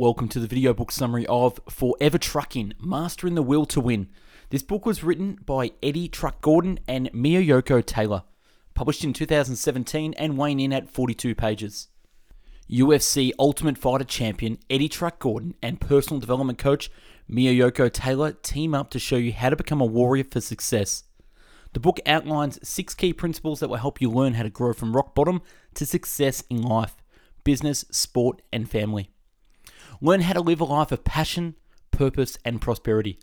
Welcome to the video book summary of Forever Trucking Mastering the Will to Win. This book was written by Eddie Truck Gordon and Miyoko Taylor, published in 2017 and weighing in at 42 pages. UFC Ultimate Fighter champion Eddie Truck Gordon and personal development coach Miyoko Taylor team up to show you how to become a warrior for success. The book outlines six key principles that will help you learn how to grow from rock bottom to success in life, business, sport, and family. Learn how to live a life of passion, purpose, and prosperity.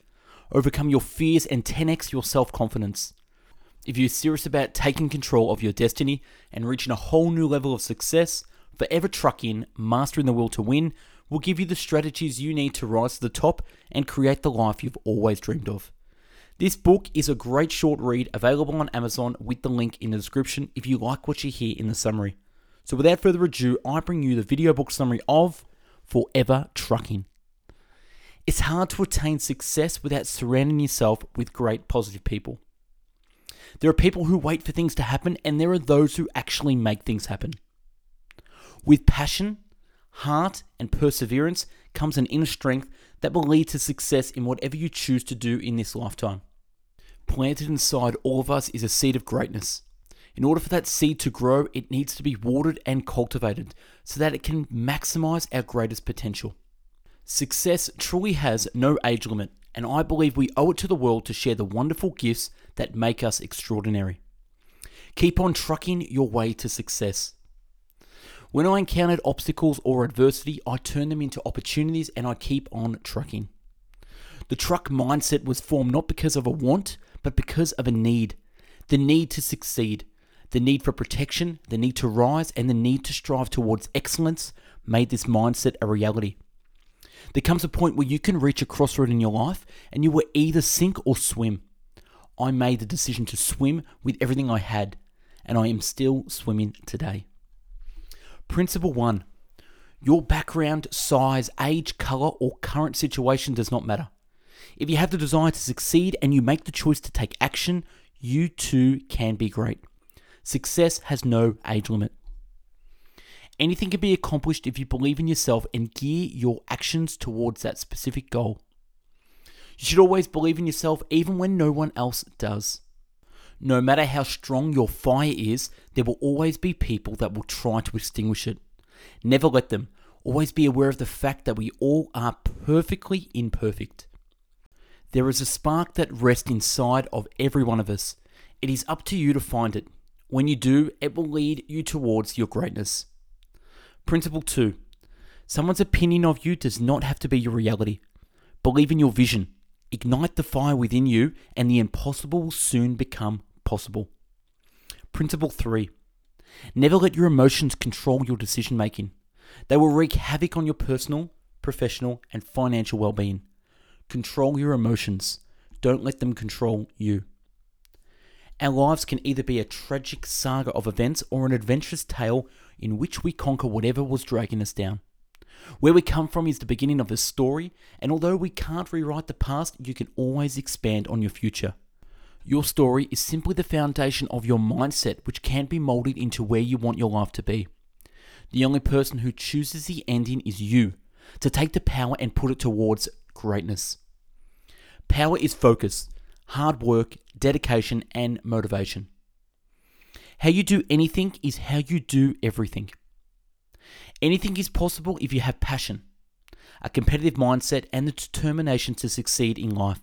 Overcome your fears and 10x your self confidence. If you're serious about taking control of your destiny and reaching a whole new level of success, Forever Trucking, Mastering the Will to Win, will give you the strategies you need to rise to the top and create the life you've always dreamed of. This book is a great short read available on Amazon with the link in the description if you like what you hear in the summary. So, without further ado, I bring you the video book summary of forever trucking. It's hard to attain success without surrounding yourself with great positive people. There are people who wait for things to happen, and there are those who actually make things happen. With passion, heart, and perseverance comes an inner strength that will lead to success in whatever you choose to do in this lifetime. Planted inside all of us is a seed of greatness. In order for that seed to grow, it needs to be watered and cultivated so that it can maximize our greatest potential. Success truly has no age limit, and I believe we owe it to the world to share the wonderful gifts that make us extraordinary. Keep on trucking your way to success. When I encountered obstacles or adversity, I turn them into opportunities and I keep on trucking. The truck mindset was formed not because of a want, but because of a need the need to succeed, the need for protection, the need to rise, and the need to strive towards excellence made this mindset a reality. There comes a point where you can reach a crossroad in your life and you will either sink or swim. I made the decision to swim with everything I had, and I am still swimming today. Principle one your background, size, age, color, or current situation does not matter. If you have the desire to succeed and you make the choice to take action, you too can be great. Success has no age limit. Anything can be accomplished if you believe in yourself and gear your actions towards that specific goal. You should always believe in yourself even when no one else does. No matter how strong your fire is, there will always be people that will try to extinguish it. Never let them. Always be aware of the fact that we all are perfectly imperfect. There is a spark that rests inside of every one of us. It is up to you to find it. When you do, it will lead you towards your greatness. Principle 2 Someone's opinion of you does not have to be your reality. Believe in your vision. Ignite the fire within you, and the impossible will soon become possible. Principle 3 Never let your emotions control your decision making. They will wreak havoc on your personal, professional, and financial well being. Control your emotions. Don't let them control you. Our lives can either be a tragic saga of events or an adventurous tale in which we conquer whatever was dragging us down. Where we come from is the beginning of the story, and although we can't rewrite the past, you can always expand on your future. Your story is simply the foundation of your mindset, which can be molded into where you want your life to be. The only person who chooses the ending is you, to take the power and put it towards greatness. Power is focus, hard work, dedication, and motivation. How you do anything is how you do everything. Anything is possible if you have passion, a competitive mindset, and the determination to succeed in life.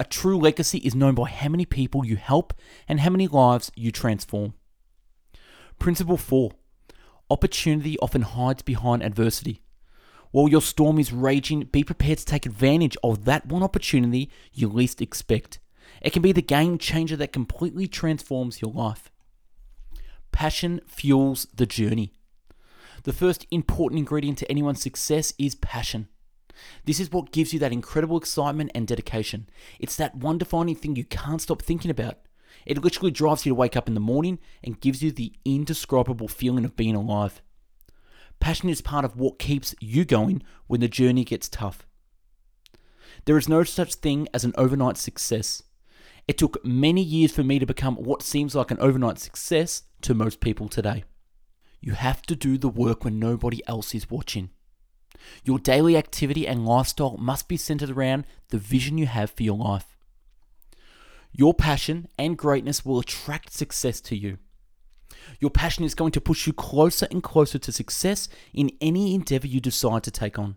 A true legacy is known by how many people you help and how many lives you transform. Principle 4 Opportunity often hides behind adversity. While your storm is raging, be prepared to take advantage of that one opportunity you least expect. It can be the game changer that completely transforms your life. Passion fuels the journey. The first important ingredient to anyone's success is passion. This is what gives you that incredible excitement and dedication. It's that one defining thing you can't stop thinking about. It literally drives you to wake up in the morning and gives you the indescribable feeling of being alive. Passion is part of what keeps you going when the journey gets tough. There is no such thing as an overnight success. It took many years for me to become what seems like an overnight success to most people today. You have to do the work when nobody else is watching. Your daily activity and lifestyle must be centered around the vision you have for your life. Your passion and greatness will attract success to you. Your passion is going to push you closer and closer to success in any endeavor you decide to take on.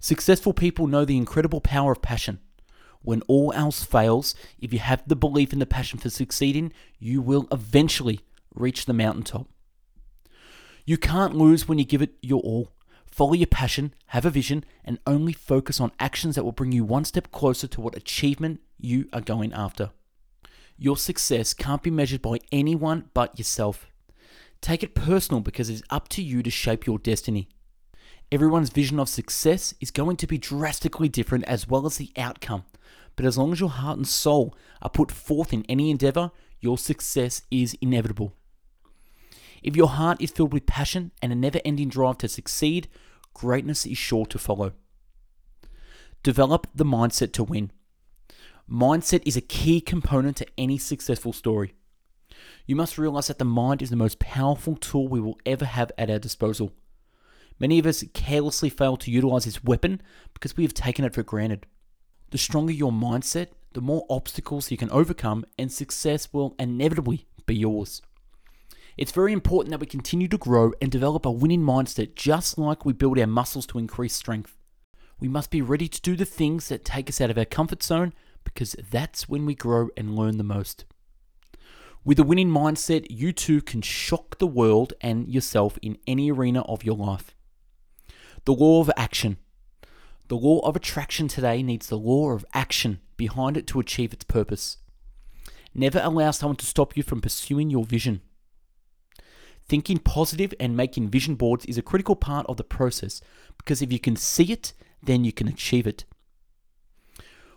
Successful people know the incredible power of passion. When all else fails, if you have the belief and the passion for succeeding, you will eventually reach the mountaintop. You can't lose when you give it your all. Follow your passion, have a vision, and only focus on actions that will bring you one step closer to what achievement you are going after. Your success can't be measured by anyone but yourself. Take it personal because it is up to you to shape your destiny. Everyone's vision of success is going to be drastically different as well as the outcome. But as long as your heart and soul are put forth in any endeavor, your success is inevitable. If your heart is filled with passion and a never ending drive to succeed, greatness is sure to follow. Develop the mindset to win. Mindset is a key component to any successful story. You must realize that the mind is the most powerful tool we will ever have at our disposal. Many of us carelessly fail to utilize this weapon because we have taken it for granted. The stronger your mindset, the more obstacles you can overcome, and success will inevitably be yours. It's very important that we continue to grow and develop a winning mindset just like we build our muscles to increase strength. We must be ready to do the things that take us out of our comfort zone because that's when we grow and learn the most. With a winning mindset, you too can shock the world and yourself in any arena of your life. The law of action. The law of attraction today needs the law of action behind it to achieve its purpose. Never allow someone to stop you from pursuing your vision. Thinking positive and making vision boards is a critical part of the process because if you can see it, then you can achieve it.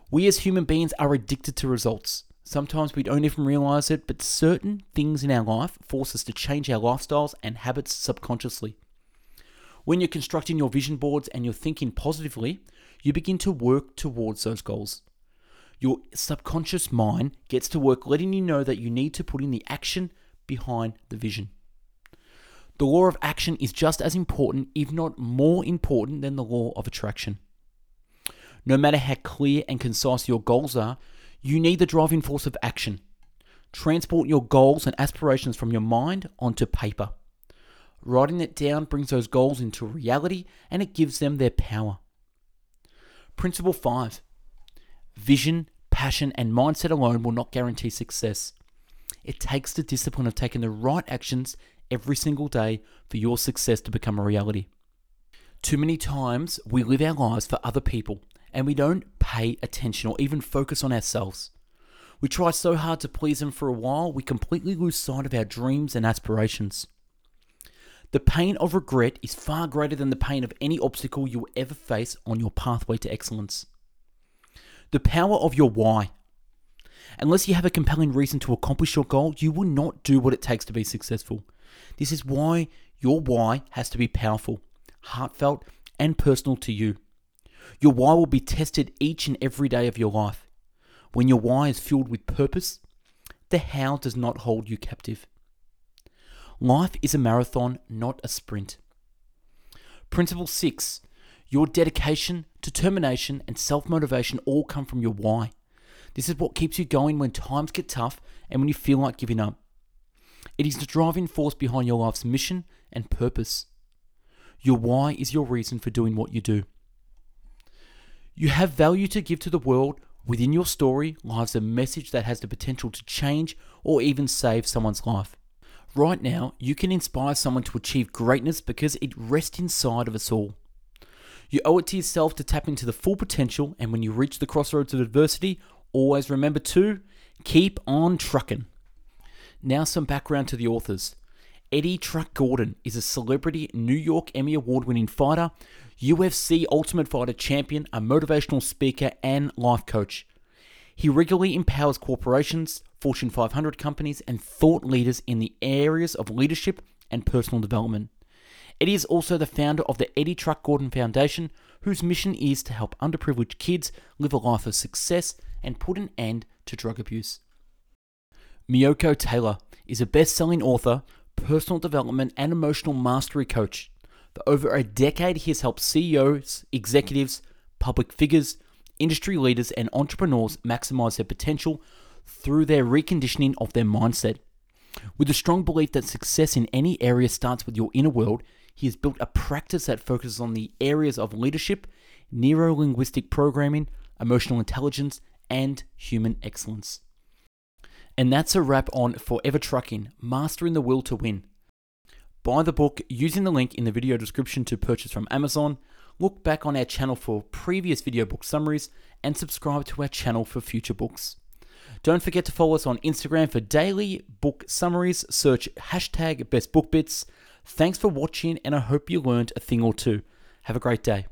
We as human beings are addicted to results. Sometimes we don't even realize it, but certain things in our life force us to change our lifestyles and habits subconsciously. When you're constructing your vision boards and you're thinking positively, you begin to work towards those goals. Your subconscious mind gets to work letting you know that you need to put in the action behind the vision. The law of action is just as important, if not more important, than the law of attraction. No matter how clear and concise your goals are, you need the driving force of action. Transport your goals and aspirations from your mind onto paper. Writing it down brings those goals into reality and it gives them their power. Principle 5 Vision, passion, and mindset alone will not guarantee success. It takes the discipline of taking the right actions every single day for your success to become a reality. Too many times we live our lives for other people and we don't pay attention or even focus on ourselves. We try so hard to please them for a while, we completely lose sight of our dreams and aspirations. The pain of regret is far greater than the pain of any obstacle you will ever face on your pathway to excellence. The power of your why. Unless you have a compelling reason to accomplish your goal, you will not do what it takes to be successful. This is why your why has to be powerful, heartfelt, and personal to you. Your why will be tested each and every day of your life. When your why is filled with purpose, the how does not hold you captive. Life is a marathon, not a sprint. Principle 6 Your dedication, determination, and self motivation all come from your why. This is what keeps you going when times get tough and when you feel like giving up. It is the driving force behind your life's mission and purpose. Your why is your reason for doing what you do. You have value to give to the world. Within your story lies a message that has the potential to change or even save someone's life. Right now, you can inspire someone to achieve greatness because it rests inside of us all. You owe it to yourself to tap into the full potential, and when you reach the crossroads of adversity, always remember to keep on trucking. Now, some background to the authors. Eddie Truck Gordon is a celebrity New York Emmy Award winning fighter UFC Ultimate Fighter champion, a motivational speaker, and life coach. He regularly empowers corporations, Fortune 500 companies, and thought leaders in the areas of leadership and personal development. Eddie is also the founder of the Eddie Truck Gordon Foundation, whose mission is to help underprivileged kids live a life of success and put an end to drug abuse. Miyoko Taylor is a best selling author, personal development, and emotional mastery coach. For over a decade, he has helped CEOs, executives, public figures, industry leaders, and entrepreneurs maximize their potential through their reconditioning of their mindset. With a strong belief that success in any area starts with your inner world, he has built a practice that focuses on the areas of leadership, neuro linguistic programming, emotional intelligence, and human excellence. And that's a wrap on Forever Trucking Mastering the Will to Win. Buy the book using the link in the video description to purchase from Amazon. Look back on our channel for previous video book summaries and subscribe to our channel for future books. Don't forget to follow us on Instagram for daily book summaries. Search hashtag bestbookbits. Thanks for watching, and I hope you learned a thing or two. Have a great day.